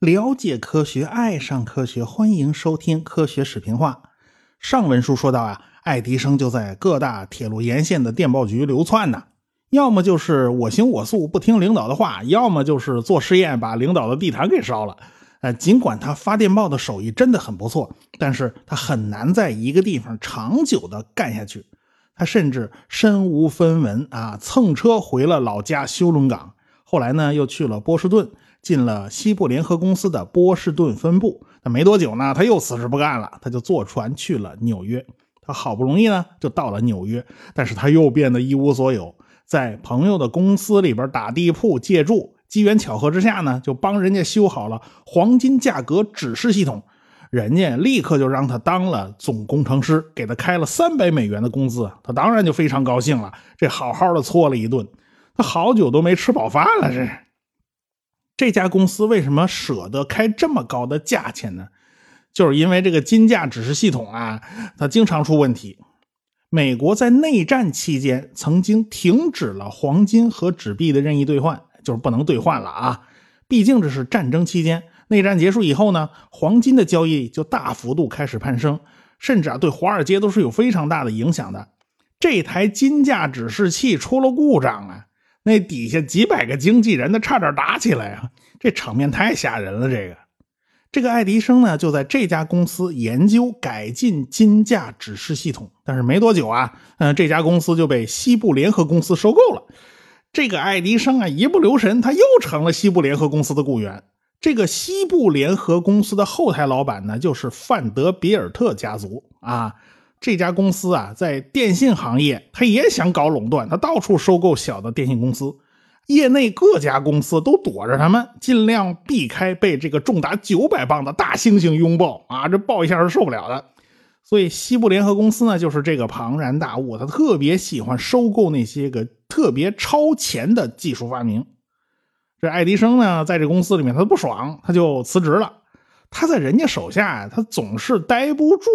了解科学，爱上科学，欢迎收听《科学视频化》。上文书说到啊，爱迪生就在各大铁路沿线的电报局流窜呢，要么就是我行我素，不听领导的话，要么就是做实验把领导的地毯给烧了。呃，尽管他发电报的手艺真的很不错，但是他很难在一个地方长久的干下去。他甚至身无分文啊，蹭车回了老家休伦港，后来呢又去了波士顿。进了西部联合公司的波士顿分部，那没多久呢，他又辞职不干了，他就坐船去了纽约。他好不容易呢，就到了纽约，但是他又变得一无所有，在朋友的公司里边打地铺借住，机缘巧合之下呢，就帮人家修好了黄金价格指示系统，人家立刻就让他当了总工程师，给他开了三百美元的工资，他当然就非常高兴了，这好好的搓了一顿，他好久都没吃饱饭了，这。这家公司为什么舍得开这么高的价钱呢？就是因为这个金价指示系统啊，它经常出问题。美国在内战期间曾经停止了黄金和纸币的任意兑换，就是不能兑换了啊。毕竟这是战争期间，内战结束以后呢，黄金的交易就大幅度开始攀升，甚至啊对华尔街都是有非常大的影响的。这台金价指示器出了故障啊。那底下几百个经纪人，那差点打起来啊！这场面太吓人了。这个，这个爱迪生呢，就在这家公司研究改进金价指示系统。但是没多久啊，嗯，这家公司就被西部联合公司收购了。这个爱迪生啊，一不留神，他又成了西部联合公司的雇员。这个西部联合公司的后台老板呢，就是范德比尔特家族啊。这家公司啊，在电信行业，他也想搞垄断，他到处收购小的电信公司。业内各家公司都躲着他们，尽量避开被这个重达九百磅的大猩猩拥抱啊！这抱一下是受不了的。所以西部联合公司呢，就是这个庞然大物，他特别喜欢收购那些个特别超前的技术发明。这爱迪生呢，在这公司里面，他不爽，他就辞职了。他在人家手下，他总是待不住。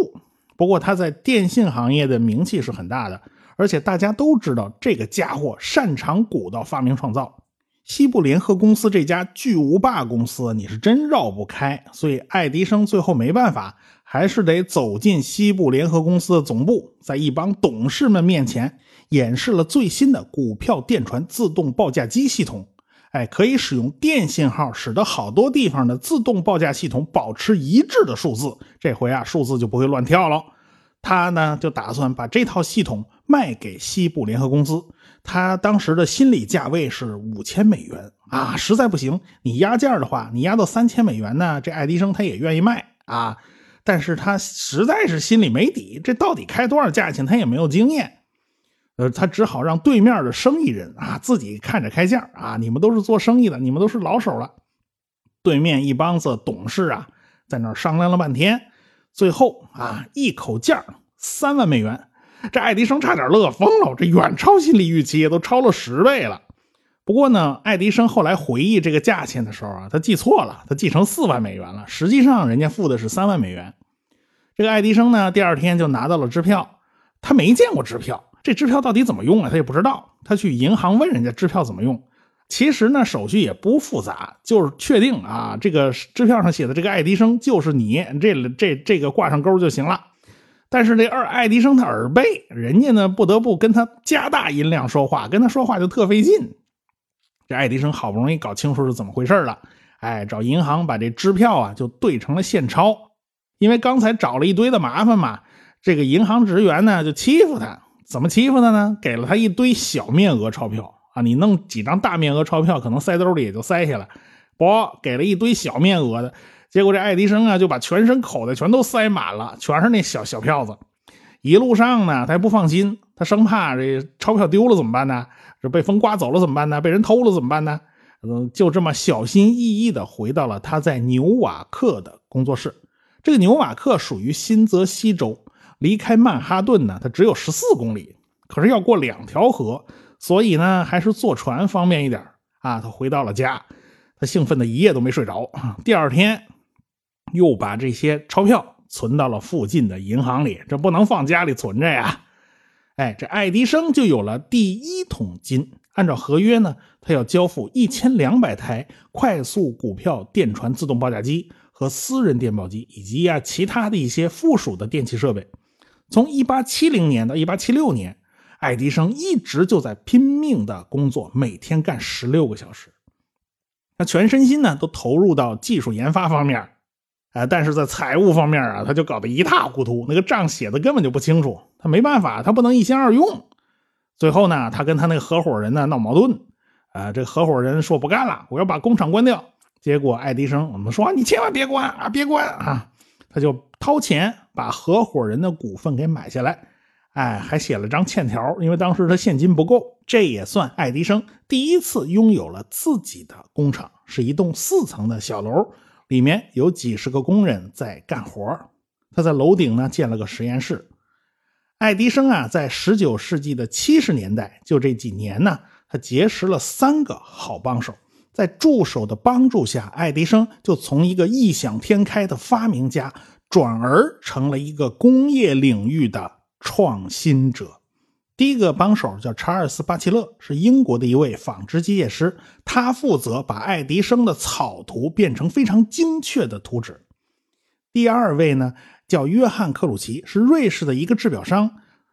不过他在电信行业的名气是很大的，而且大家都知道这个家伙擅长古道发明创造。西部联合公司这家巨无霸公司，你是真绕不开。所以爱迪生最后没办法，还是得走进西部联合公司的总部，在一帮董事们面前演示了最新的股票电传自动报价机系统。哎，可以使用电信号，使得好多地方的自动报价系统保持一致的数字。这回啊，数字就不会乱跳了。他呢，就打算把这套系统卖给西部联合公司。他当时的心理价位是五千美元啊，实在不行，你压价的话，你压到三千美元呢，这爱迪生他也愿意卖啊。但是他实在是心里没底，这到底开多少价钱，他也没有经验。呃，他只好让对面的生意人啊自己看着开价啊！你们都是做生意的，你们都是老手了。对面一帮子董事啊，在那商量了半天，最后啊一口价三万美元。这爱迪生差点乐疯了，这远超心理预期，都超了十倍了。不过呢，爱迪生后来回忆这个价钱的时候啊，他记错了，他记成四万美元了。实际上人家付的是三万美元。这个爱迪生呢，第二天就拿到了支票，他没见过支票。这支票到底怎么用啊？他也不知道。他去银行问人家支票怎么用。其实呢，手续也不复杂，就是确定啊，这个支票上写的这个爱迪生就是你，这这这个挂上钩就行了。但是这二爱迪生他耳背，人家呢不得不跟他加大音量说话，跟他说话就特费劲。这爱迪生好不容易搞清楚是怎么回事了，哎，找银行把这支票啊就兑成了现钞。因为刚才找了一堆的麻烦嘛，这个银行职员呢就欺负他。怎么欺负他呢？给了他一堆小面额钞票啊！你弄几张大面额钞票，可能塞兜里也就塞下了。不，给了一堆小面额的，结果这爱迪生啊，就把全身口袋全都塞满了，全是那小小票子。一路上呢，他还不放心，他生怕这钞票丢了怎么办呢？这被风刮走了怎么办呢？被人偷了怎么办呢？嗯，就这么小心翼翼地回到了他在纽瓦克的工作室。这个纽瓦克属于新泽西州。离开曼哈顿呢，它只有十四公里，可是要过两条河，所以呢，还是坐船方便一点啊。他回到了家，他兴奋的一夜都没睡着。第二天，又把这些钞票存到了附近的银行里，这不能放家里存着呀。哎，这爱迪生就有了第一桶金按照合约呢，他要交付一千两百台快速股票电传自动报价机和私人电报机，以及啊其他的一些附属的电气设备。从一八七零年到一八七六年，爱迪生一直就在拼命的工作，每天干十六个小时。他全身心呢都投入到技术研发方面，啊，但是在财务方面啊，他就搞得一塌糊涂，那个账写的根本就不清楚。他没办法，他不能一心二用。最后呢，他跟他那个合伙人呢闹矛盾，啊，这合伙人说不干了，我要把工厂关掉。结果爱迪生我们说你千万别关啊，别关啊，他就掏钱把合伙人的股份给买下来，哎，还写了张欠条，因为当时他现金不够。这也算爱迪生第一次拥有了自己的工厂，是一栋四层的小楼，里面有几十个工人在干活。他在楼顶呢建了个实验室。爱迪生啊，在十九世纪的七十年代，就这几年呢，他结识了三个好帮手，在助手的帮助下，爱迪生就从一个异想天开的发明家，转而成了一个工业领域的创新者。第一个帮手叫查尔斯·巴奇勒，是英国的一位纺织机械师，他负责把爱迪生的草图变成非常精确的图纸。第二位呢？叫约翰·克鲁奇，是瑞士的一个制表商，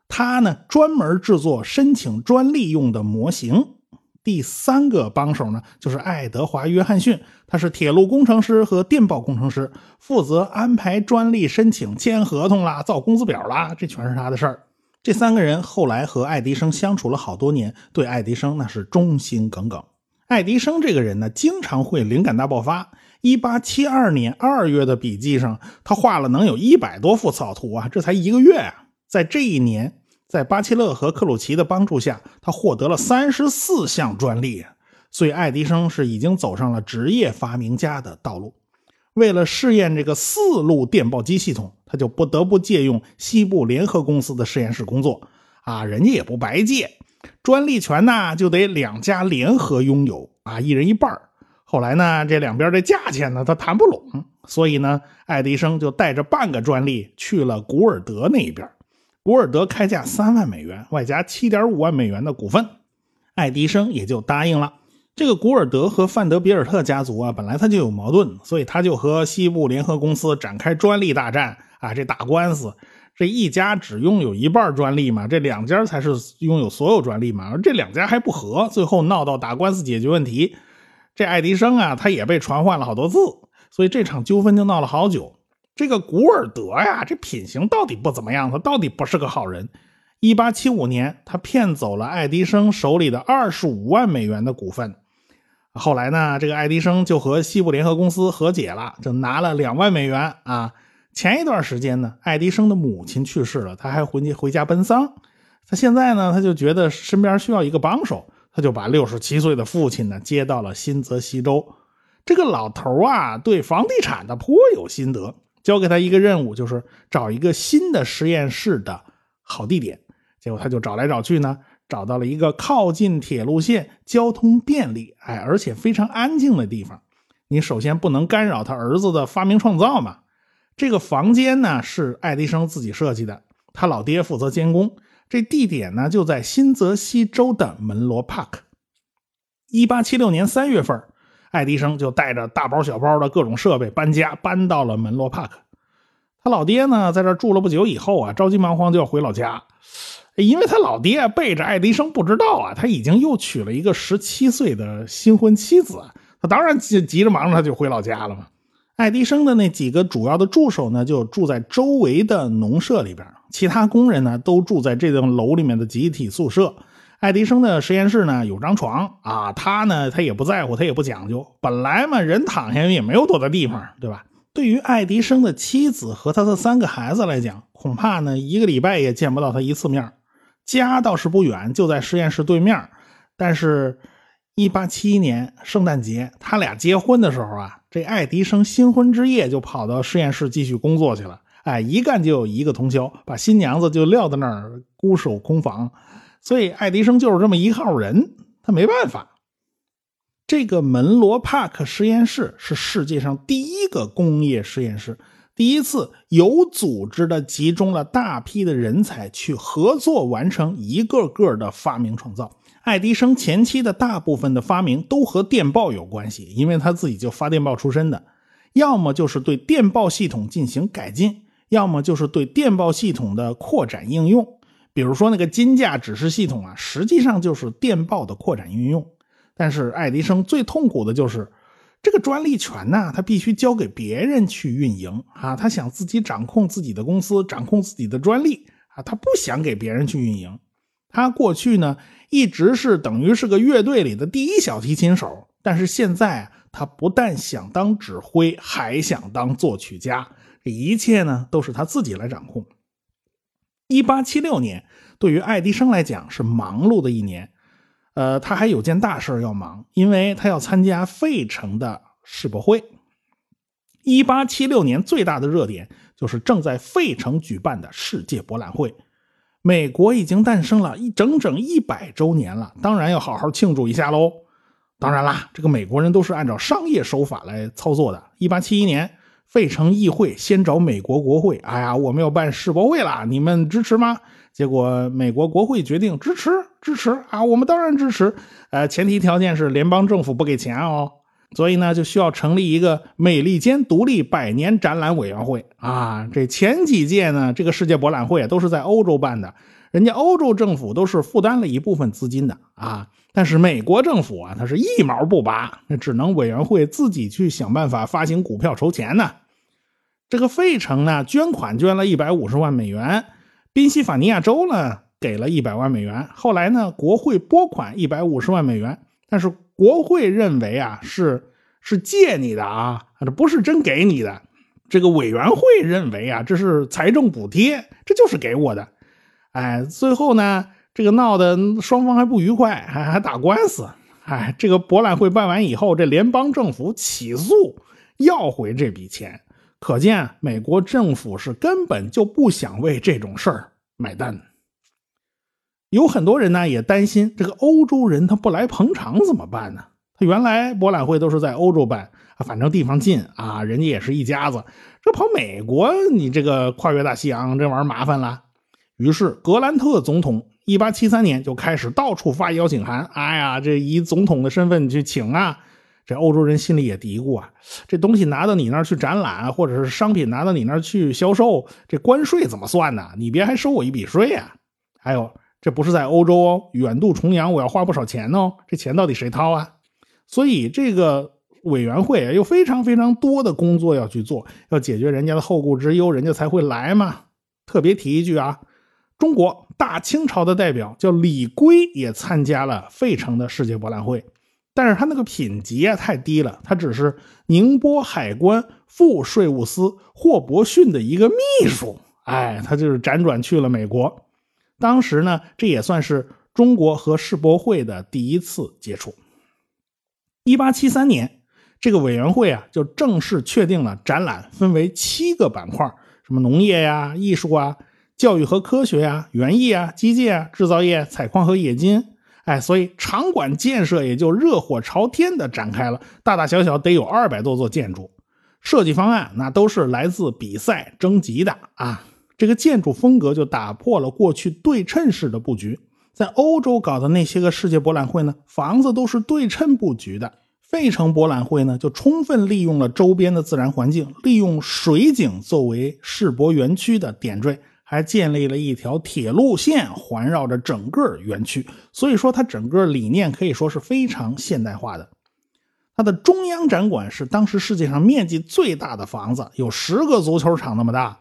他呢专门制作申请专利用的模型。第三个帮手呢，就是爱德华·约翰逊，他是铁路工程师和电报工程师，负责安排专利申请、签合同啦、造工资表啦，这全是他的事儿。这三个人后来和爱迪生相处了好多年，对爱迪生那是忠心耿耿。爱迪生这个人呢，经常会灵感大爆发。一八七二年二月的笔记上，他画了能有一百多幅草图啊！这才一个月啊，在这一年，在巴切勒和克鲁奇的帮助下，他获得了三十四项专利。所以，爱迪生是已经走上了职业发明家的道路。为了试验这个四路电报机系统，他就不得不借用西部联合公司的实验室工作啊！人家也不白借，专利权呢就得两家联合拥有啊，一人一半后来呢，这两边的价钱呢，他谈不拢，所以呢，爱迪生就带着半个专利去了古尔德那一边。古尔德开价三万美元，外加七点五万美元的股份，爱迪生也就答应了。这个古尔德和范德比尔特家族啊，本来他就有矛盾，所以他就和西部联合公司展开专利大战啊，这打官司，这一家只拥有一半专利嘛，这两家才是拥有所有专利嘛，而这两家还不和，最后闹到打官司解决问题。这爱迪生啊，他也被传唤了好多次，所以这场纠纷就闹了好久。这个古尔德呀，这品行到底不怎么样，他到底不是个好人。一八七五年，他骗走了爱迪生手里的二十五万美元的股份。后来呢，这个爱迪生就和西部联合公司和解了，就拿了两万美元啊。前一段时间呢，爱迪生的母亲去世了，他还回家回家奔丧。他现在呢，他就觉得身边需要一个帮手。他就把六十七岁的父亲呢接到了新泽西州。这个老头啊，对房地产的颇有心得，交给他一个任务，就是找一个新的实验室的好地点。结果他就找来找去呢，找到了一个靠近铁路线、交通便利，哎，而且非常安静的地方。你首先不能干扰他儿子的发明创造嘛。这个房间呢是爱迪生自己设计的，他老爹负责监工。这地点呢，就在新泽西州的门罗帕克。一八七六年三月份，爱迪生就带着大包小包的各种设备搬家，搬到了门罗帕克。他老爹呢，在这住了不久以后啊，着急忙慌就要回老家，因为他老爹背着爱迪生不知道啊，他已经又娶了一个十七岁的新婚妻子，他当然急急着忙着他就回老家了嘛。爱迪生的那几个主要的助手呢，就住在周围的农舍里边，其他工人呢都住在这栋楼里面的集体宿舍。爱迪生的实验室呢有张床啊，他呢他也不在乎，他也不讲究。本来嘛，人躺下也没有多大地方，对吧？对于爱迪生的妻子和他的三个孩子来讲，恐怕呢一个礼拜也见不到他一次面。家倒是不远，就在实验室对面，但是。一八七一年圣诞节，他俩结婚的时候啊，这爱迪生新婚之夜就跑到实验室继续工作去了。哎，一干就有一个通宵，把新娘子就撂在那儿孤守空房。所以爱迪生就是这么一号人，他没办法。这个门罗帕克实验室是世界上第一个工业实验室，第一次有组织的集中了大批的人才去合作完成一个个的发明创造。爱迪生前期的大部分的发明都和电报有关系，因为他自己就发电报出身的。要么就是对电报系统进行改进，要么就是对电报系统的扩展应用。比如说那个金价指示系统啊，实际上就是电报的扩展运用。但是爱迪生最痛苦的就是这个专利权呢，他必须交给别人去运营啊。他想自己掌控自己的公司，掌控自己的专利啊，他不想给别人去运营。他过去呢，一直是等于是个乐队里的第一小提琴手，但是现在他不但想当指挥，还想当作曲家，这一切呢都是他自己来掌控。一八七六年对于爱迪生来讲是忙碌的一年，呃，他还有件大事要忙，因为他要参加费城的世博会。一八七六年最大的热点就是正在费城举办的世界博览会。美国已经诞生了一整整一百周年了，当然要好好庆祝一下喽。当然啦，这个美国人都是按照商业手法来操作的。一八七一年，费城议会先找美国国会，哎呀，我们要办世博会了，你们支持吗？结果美国国会决定支持，支持啊，我们当然支持。呃，前提条件是联邦政府不给钱哦。所以呢，就需要成立一个美利坚独立百年展览委员会啊。这前几届呢，这个世界博览会都是在欧洲办的，人家欧洲政府都是负担了一部分资金的啊。但是美国政府啊，它是一毛不拔，那只能委员会自己去想办法发行股票筹钱呢。这个费城呢，捐款捐了一百五十万美元，宾夕法尼亚州呢给了一百万美元，后来呢，国会拨款一百五十万美元，但是。国会认为啊，是是借你的啊，这不是真给你的。这个委员会认为啊，这是财政补贴，这就是给我的。哎，最后呢，这个闹得双方还不愉快，还还打官司。哎，这个博览会办完以后，这联邦政府起诉要回这笔钱，可见美国政府是根本就不想为这种事儿买单。有很多人呢也担心这个欧洲人他不来捧场怎么办呢？他原来博览会都是在欧洲办，反正地方近啊，人家也是一家子，这跑美国你这个跨越大西洋这玩意儿麻烦了。于是格兰特总统一八七三年就开始到处发邀请函，哎呀，这以总统的身份去请啊，这欧洲人心里也嘀咕啊，这东西拿到你那儿去展览，或者是商品拿到你那儿去销售，这关税怎么算呢？你别还收我一笔税啊？还有。这不是在欧洲哦，远渡重洋，我要花不少钱哦。这钱到底谁掏啊？所以这个委员会有非常非常多的工作要去做，要解决人家的后顾之忧，人家才会来嘛。特别提一句啊，中国大清朝的代表叫李圭，也参加了费城的世界博览会，但是他那个品级啊太低了，他只是宁波海关副税务司霍伯逊的一个秘书。哎，他就是辗转去了美国。当时呢，这也算是中国和世博会的第一次接触。一八七三年，这个委员会啊就正式确定了展览分为七个板块，什么农业呀、艺术啊、教育和科学呀、园艺啊、机械啊、制造业、采矿和冶金。哎，所以场馆建设也就热火朝天的展开了，大大小小得有二百多座建筑。设计方案那都是来自比赛征集的啊。这个建筑风格就打破了过去对称式的布局。在欧洲搞的那些个世界博览会呢，房子都是对称布局的。费城博览会呢，就充分利用了周边的自然环境，利用水景作为世博园区的点缀，还建立了一条铁路线环绕着整个园区。所以说，它整个理念可以说是非常现代化的。它的中央展馆是当时世界上面积最大的房子，有十个足球场那么大。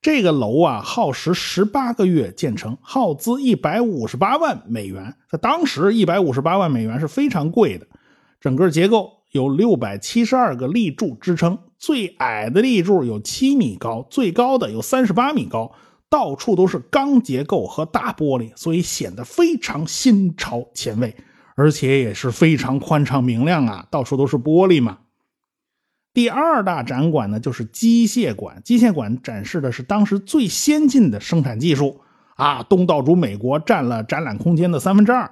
这个楼啊，耗时十八个月建成，耗资一百五十八万美元。在当时，一百五十八万美元是非常贵的。整个结构有六百七十二个立柱支撑，最矮的立柱有七米高，最高的有三十八米高。到处都是钢结构和大玻璃，所以显得非常新潮前卫，而且也是非常宽敞明亮啊！到处都是玻璃嘛。第二大展馆呢，就是机械馆。机械馆展示的是当时最先进的生产技术啊，东道主美国占了展览空间的三分之二。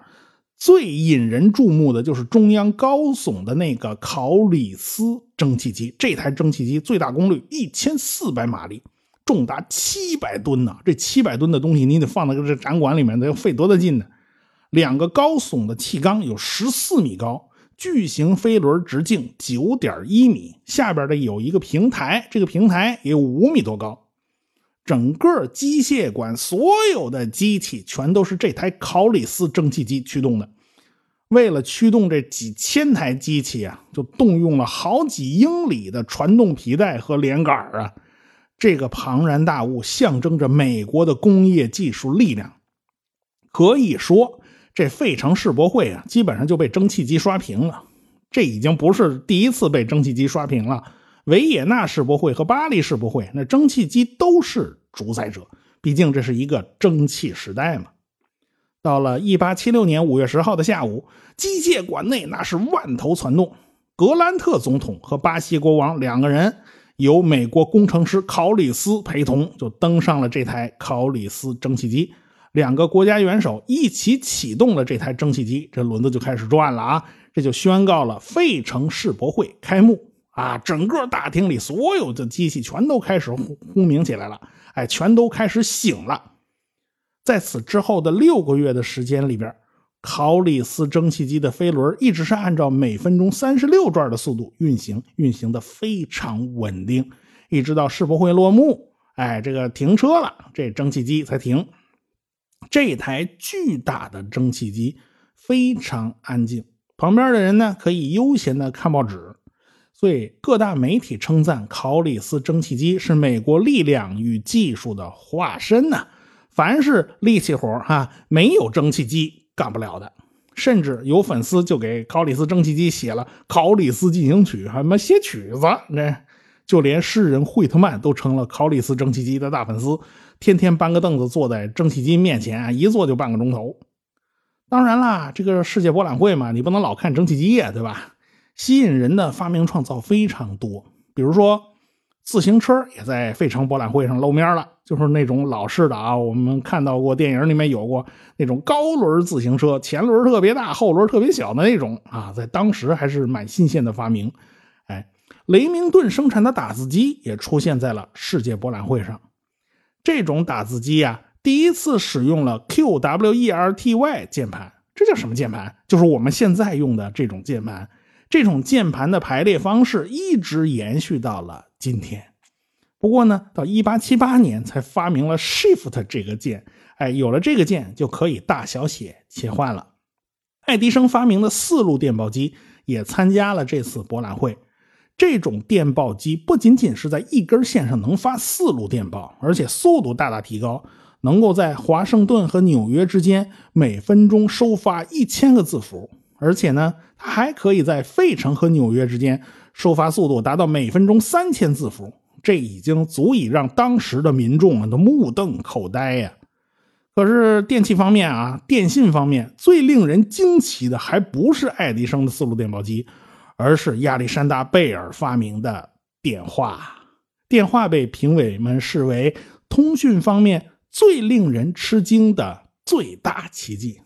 最引人注目的就是中央高耸的那个考里斯蒸汽机。这台蒸汽机最大功率一千四百马力，重达七百吨呢。这七百吨的东西，你得放在这展馆里面，得费多大劲呢？两个高耸的气缸有十四米高，巨型飞轮直径九点一米，下边的有一个平台，这个平台也有五米多高。整个机械馆所有的机器全都是这台考里斯蒸汽机驱动的。为了驱动这几千台机器啊，就动用了好几英里的传动皮带和连杆啊。这个庞然大物象征着美国的工业技术力量。可以说，这费城世博会啊，基本上就被蒸汽机刷屏了。这已经不是第一次被蒸汽机刷屏了。维也纳世博会和巴黎世博会，那蒸汽机都是主宰者，毕竟这是一个蒸汽时代嘛。到了1876年5月10号的下午，机械馆内那是万头攒动。格兰特总统和巴西国王两个人，由美国工程师考里斯陪同，就登上了这台考里斯蒸汽机。两个国家元首一起启动了这台蒸汽机，这轮子就开始转了啊！这就宣告了费城世博会开幕。啊！整个大厅里所有的机器全都开始轰轰鸣起来了，哎，全都开始醒了。在此之后的六个月的时间里边，考里斯蒸汽机的飞轮一直是按照每分钟三十六转的速度运行，运行的非常稳定，一直到世博会落幕，哎，这个停车了，这蒸汽机才停。这台巨大的蒸汽机非常安静，旁边的人呢可以悠闲的看报纸。所以各大媒体称赞考里斯蒸汽机是美国力量与技术的化身呐。凡是力气活哈，没有蒸汽机干不了的。甚至有粉丝就给考里斯蒸汽机写了《考里斯进行曲》，还么写曲子。那就连诗人惠特曼都成了考里斯蒸汽机的大粉丝，天天搬个凳子坐在蒸汽机面前，一坐就半个钟头。当然啦，这个世界博览会嘛，你不能老看蒸汽机呀，对吧？吸引人的发明创造非常多，比如说自行车也在费城博览会上露面了，就是那种老式的啊，我们看到过电影里面有过那种高轮自行车，前轮特别大，后轮特别小的那种啊，在当时还是蛮新鲜的发明。哎，雷明顿生产的打字机也出现在了世界博览会上，这种打字机呀，第一次使用了 QWERTY 键盘，这叫什么键盘？就是我们现在用的这种键盘。这种键盘的排列方式一直延续到了今天。不过呢，到1878年才发明了 Shift 这个键。哎，有了这个键就可以大小写切换了。爱迪生发明的四路电报机也参加了这次博览会。这种电报机不仅仅是在一根线上能发四路电报，而且速度大大提高，能够在华盛顿和纽约之间每分钟收发一千个字符。而且呢，它还可以在费城和纽约之间收发速度达到每分钟三千字符，这已经足以让当时的民众都目瞪口呆呀。可是电器方面啊，电信方面最令人惊奇的还不是爱迪生的四路电报机，而是亚历山大·贝尔发明的电话。电话被评委们视为通讯方面最令人吃惊的最大奇迹。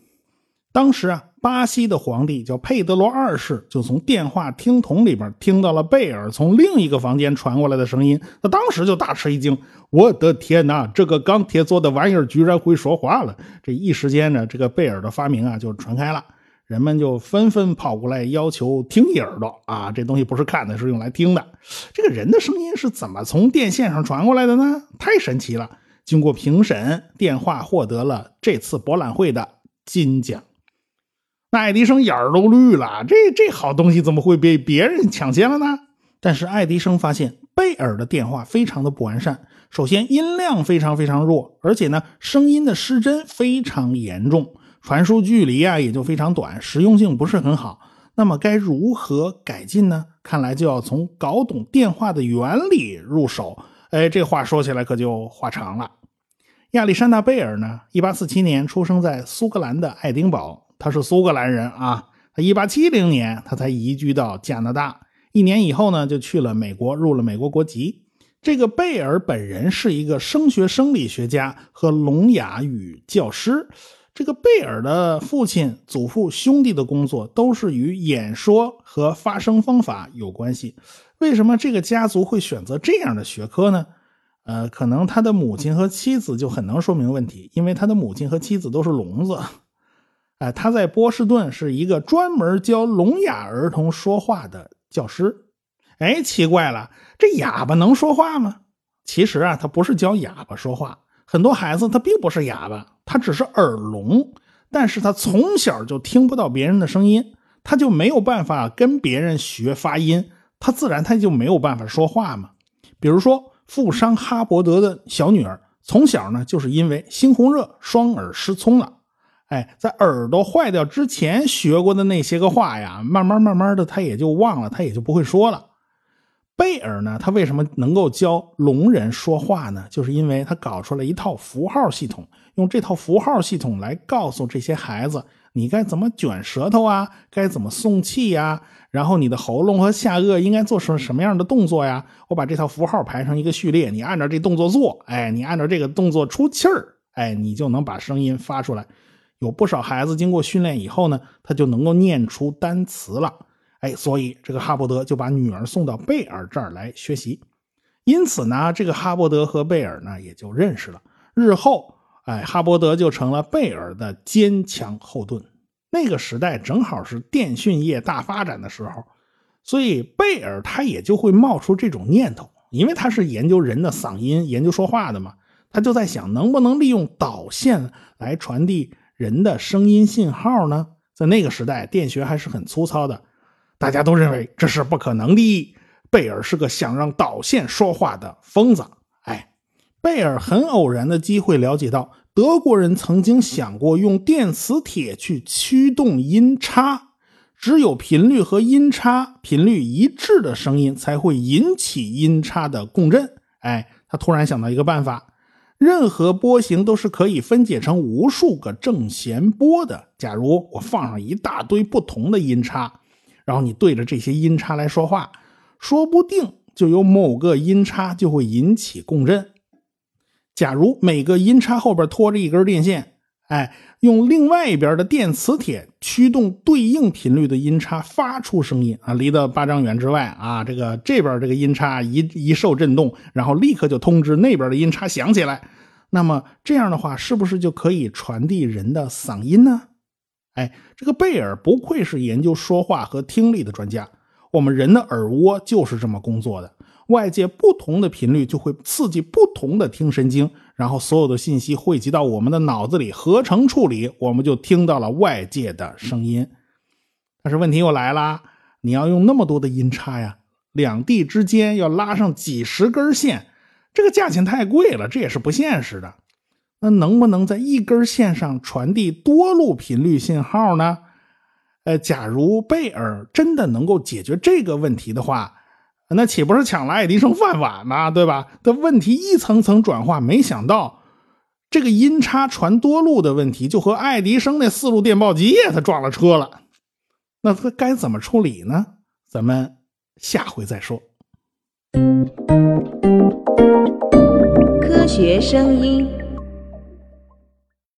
当时啊。巴西的皇帝叫佩德罗二世，就从电话听筒里边听到了贝尔从另一个房间传过来的声音，他当时就大吃一惊：“我的天哪，这个钢铁做的玩意儿居然会说话了！”这一时间呢，这个贝尔的发明啊就传开了，人们就纷纷跑过来要求听一耳朵啊，这东西不是看的，是用来听的。这个人的声音是怎么从电线上传过来的呢？太神奇了！经过评审，电话获得了这次博览会的金奖。那爱迪生眼儿都绿了，这这好东西怎么会被别人抢先了呢？但是爱迪生发现贝尔的电话非常的不完善，首先音量非常非常弱，而且呢声音的失真非常严重，传输距离啊也就非常短，实用性不是很好。那么该如何改进呢？看来就要从搞懂电话的原理入手。哎，这话说起来可就话长了。亚历山大·贝尔呢，一八四七年出生在苏格兰的爱丁堡。他是苏格兰人啊，他一八七零年他才移居到加拿大，一年以后呢就去了美国，入了美国国籍。这个贝尔本人是一个声学生理学家和聋哑语教师。这个贝尔的父亲、祖父、兄弟的工作都是与演说和发声方法有关系。为什么这个家族会选择这样的学科呢？呃，可能他的母亲和妻子就很能说明问题，因为他的母亲和妻子都是聋子。哎，他在波士顿是一个专门教聋哑儿童说话的教师。哎，奇怪了，这哑巴能说话吗？其实啊，他不是教哑巴说话，很多孩子他并不是哑巴，他只是耳聋，但是他从小就听不到别人的声音，他就没有办法跟别人学发音，他自然他就没有办法说话嘛。比如说，富商哈伯德的小女儿从小呢就是因为猩红热，双耳失聪了。哎，在耳朵坏掉之前学过的那些个话呀，慢慢慢慢的他也就忘了，他也就不会说了。贝尔呢？他为什么能够教聋人说话呢？就是因为他搞出了一套符号系统，用这套符号系统来告诉这些孩子，你该怎么卷舌头啊，该怎么送气呀，然后你的喉咙和下颚应该做什什么样的动作呀？我把这套符号排成一个序列，你按照这动作做，哎，你按照这个动作出气儿，哎，你就能把声音发出来。有不少孩子经过训练以后呢，他就能够念出单词了。哎，所以这个哈伯德就把女儿送到贝尔这儿来学习，因此呢，这个哈伯德和贝尔呢也就认识了。日后，哎，哈伯德就成了贝尔的坚强后盾。那个时代正好是电讯业大发展的时候，所以贝尔他也就会冒出这种念头，因为他是研究人的嗓音、研究说话的嘛，他就在想能不能利用导线来传递人的声音信号呢？在那个时代，电学还是很粗糙的。大家都认为这是不可能的。贝尔是个想让导线说话的疯子。哎，贝尔很偶然的机会了解到，德国人曾经想过用电磁铁去驱动音叉，只有频率和音叉频率一致的声音才会引起音叉的共振。哎，他突然想到一个办法：任何波形都是可以分解成无数个正弦波的。假如我放上一大堆不同的音叉。然后你对着这些音叉来说话，说不定就有某个音叉就会引起共振。假如每个音叉后边拖着一根电线，哎，用另外一边的电磁铁驱动对应频率的音叉发出声音啊，离得八丈远之外啊，这个这边这个音叉一一受震动，然后立刻就通知那边的音叉响起来。那么这样的话，是不是就可以传递人的嗓音呢？哎，这个贝尔不愧是研究说话和听力的专家。我们人的耳蜗就是这么工作的，外界不同的频率就会刺激不同的听神经，然后所有的信息汇集到我们的脑子里合成处理，我们就听到了外界的声音。但是问题又来了，你要用那么多的音叉呀，两地之间要拉上几十根线，这个价钱太贵了，这也是不现实的。那能不能在一根线上传递多路频率信号呢？呃，假如贝尔真的能够解决这个问题的话，那岂不是抢了爱迪生饭碗吗？对吧？的问题一层层转化，没想到这个音差传多路的问题，就和爱迪生那四路电报机他撞了车了。那他该怎么处理呢？咱们下回再说。科学声音。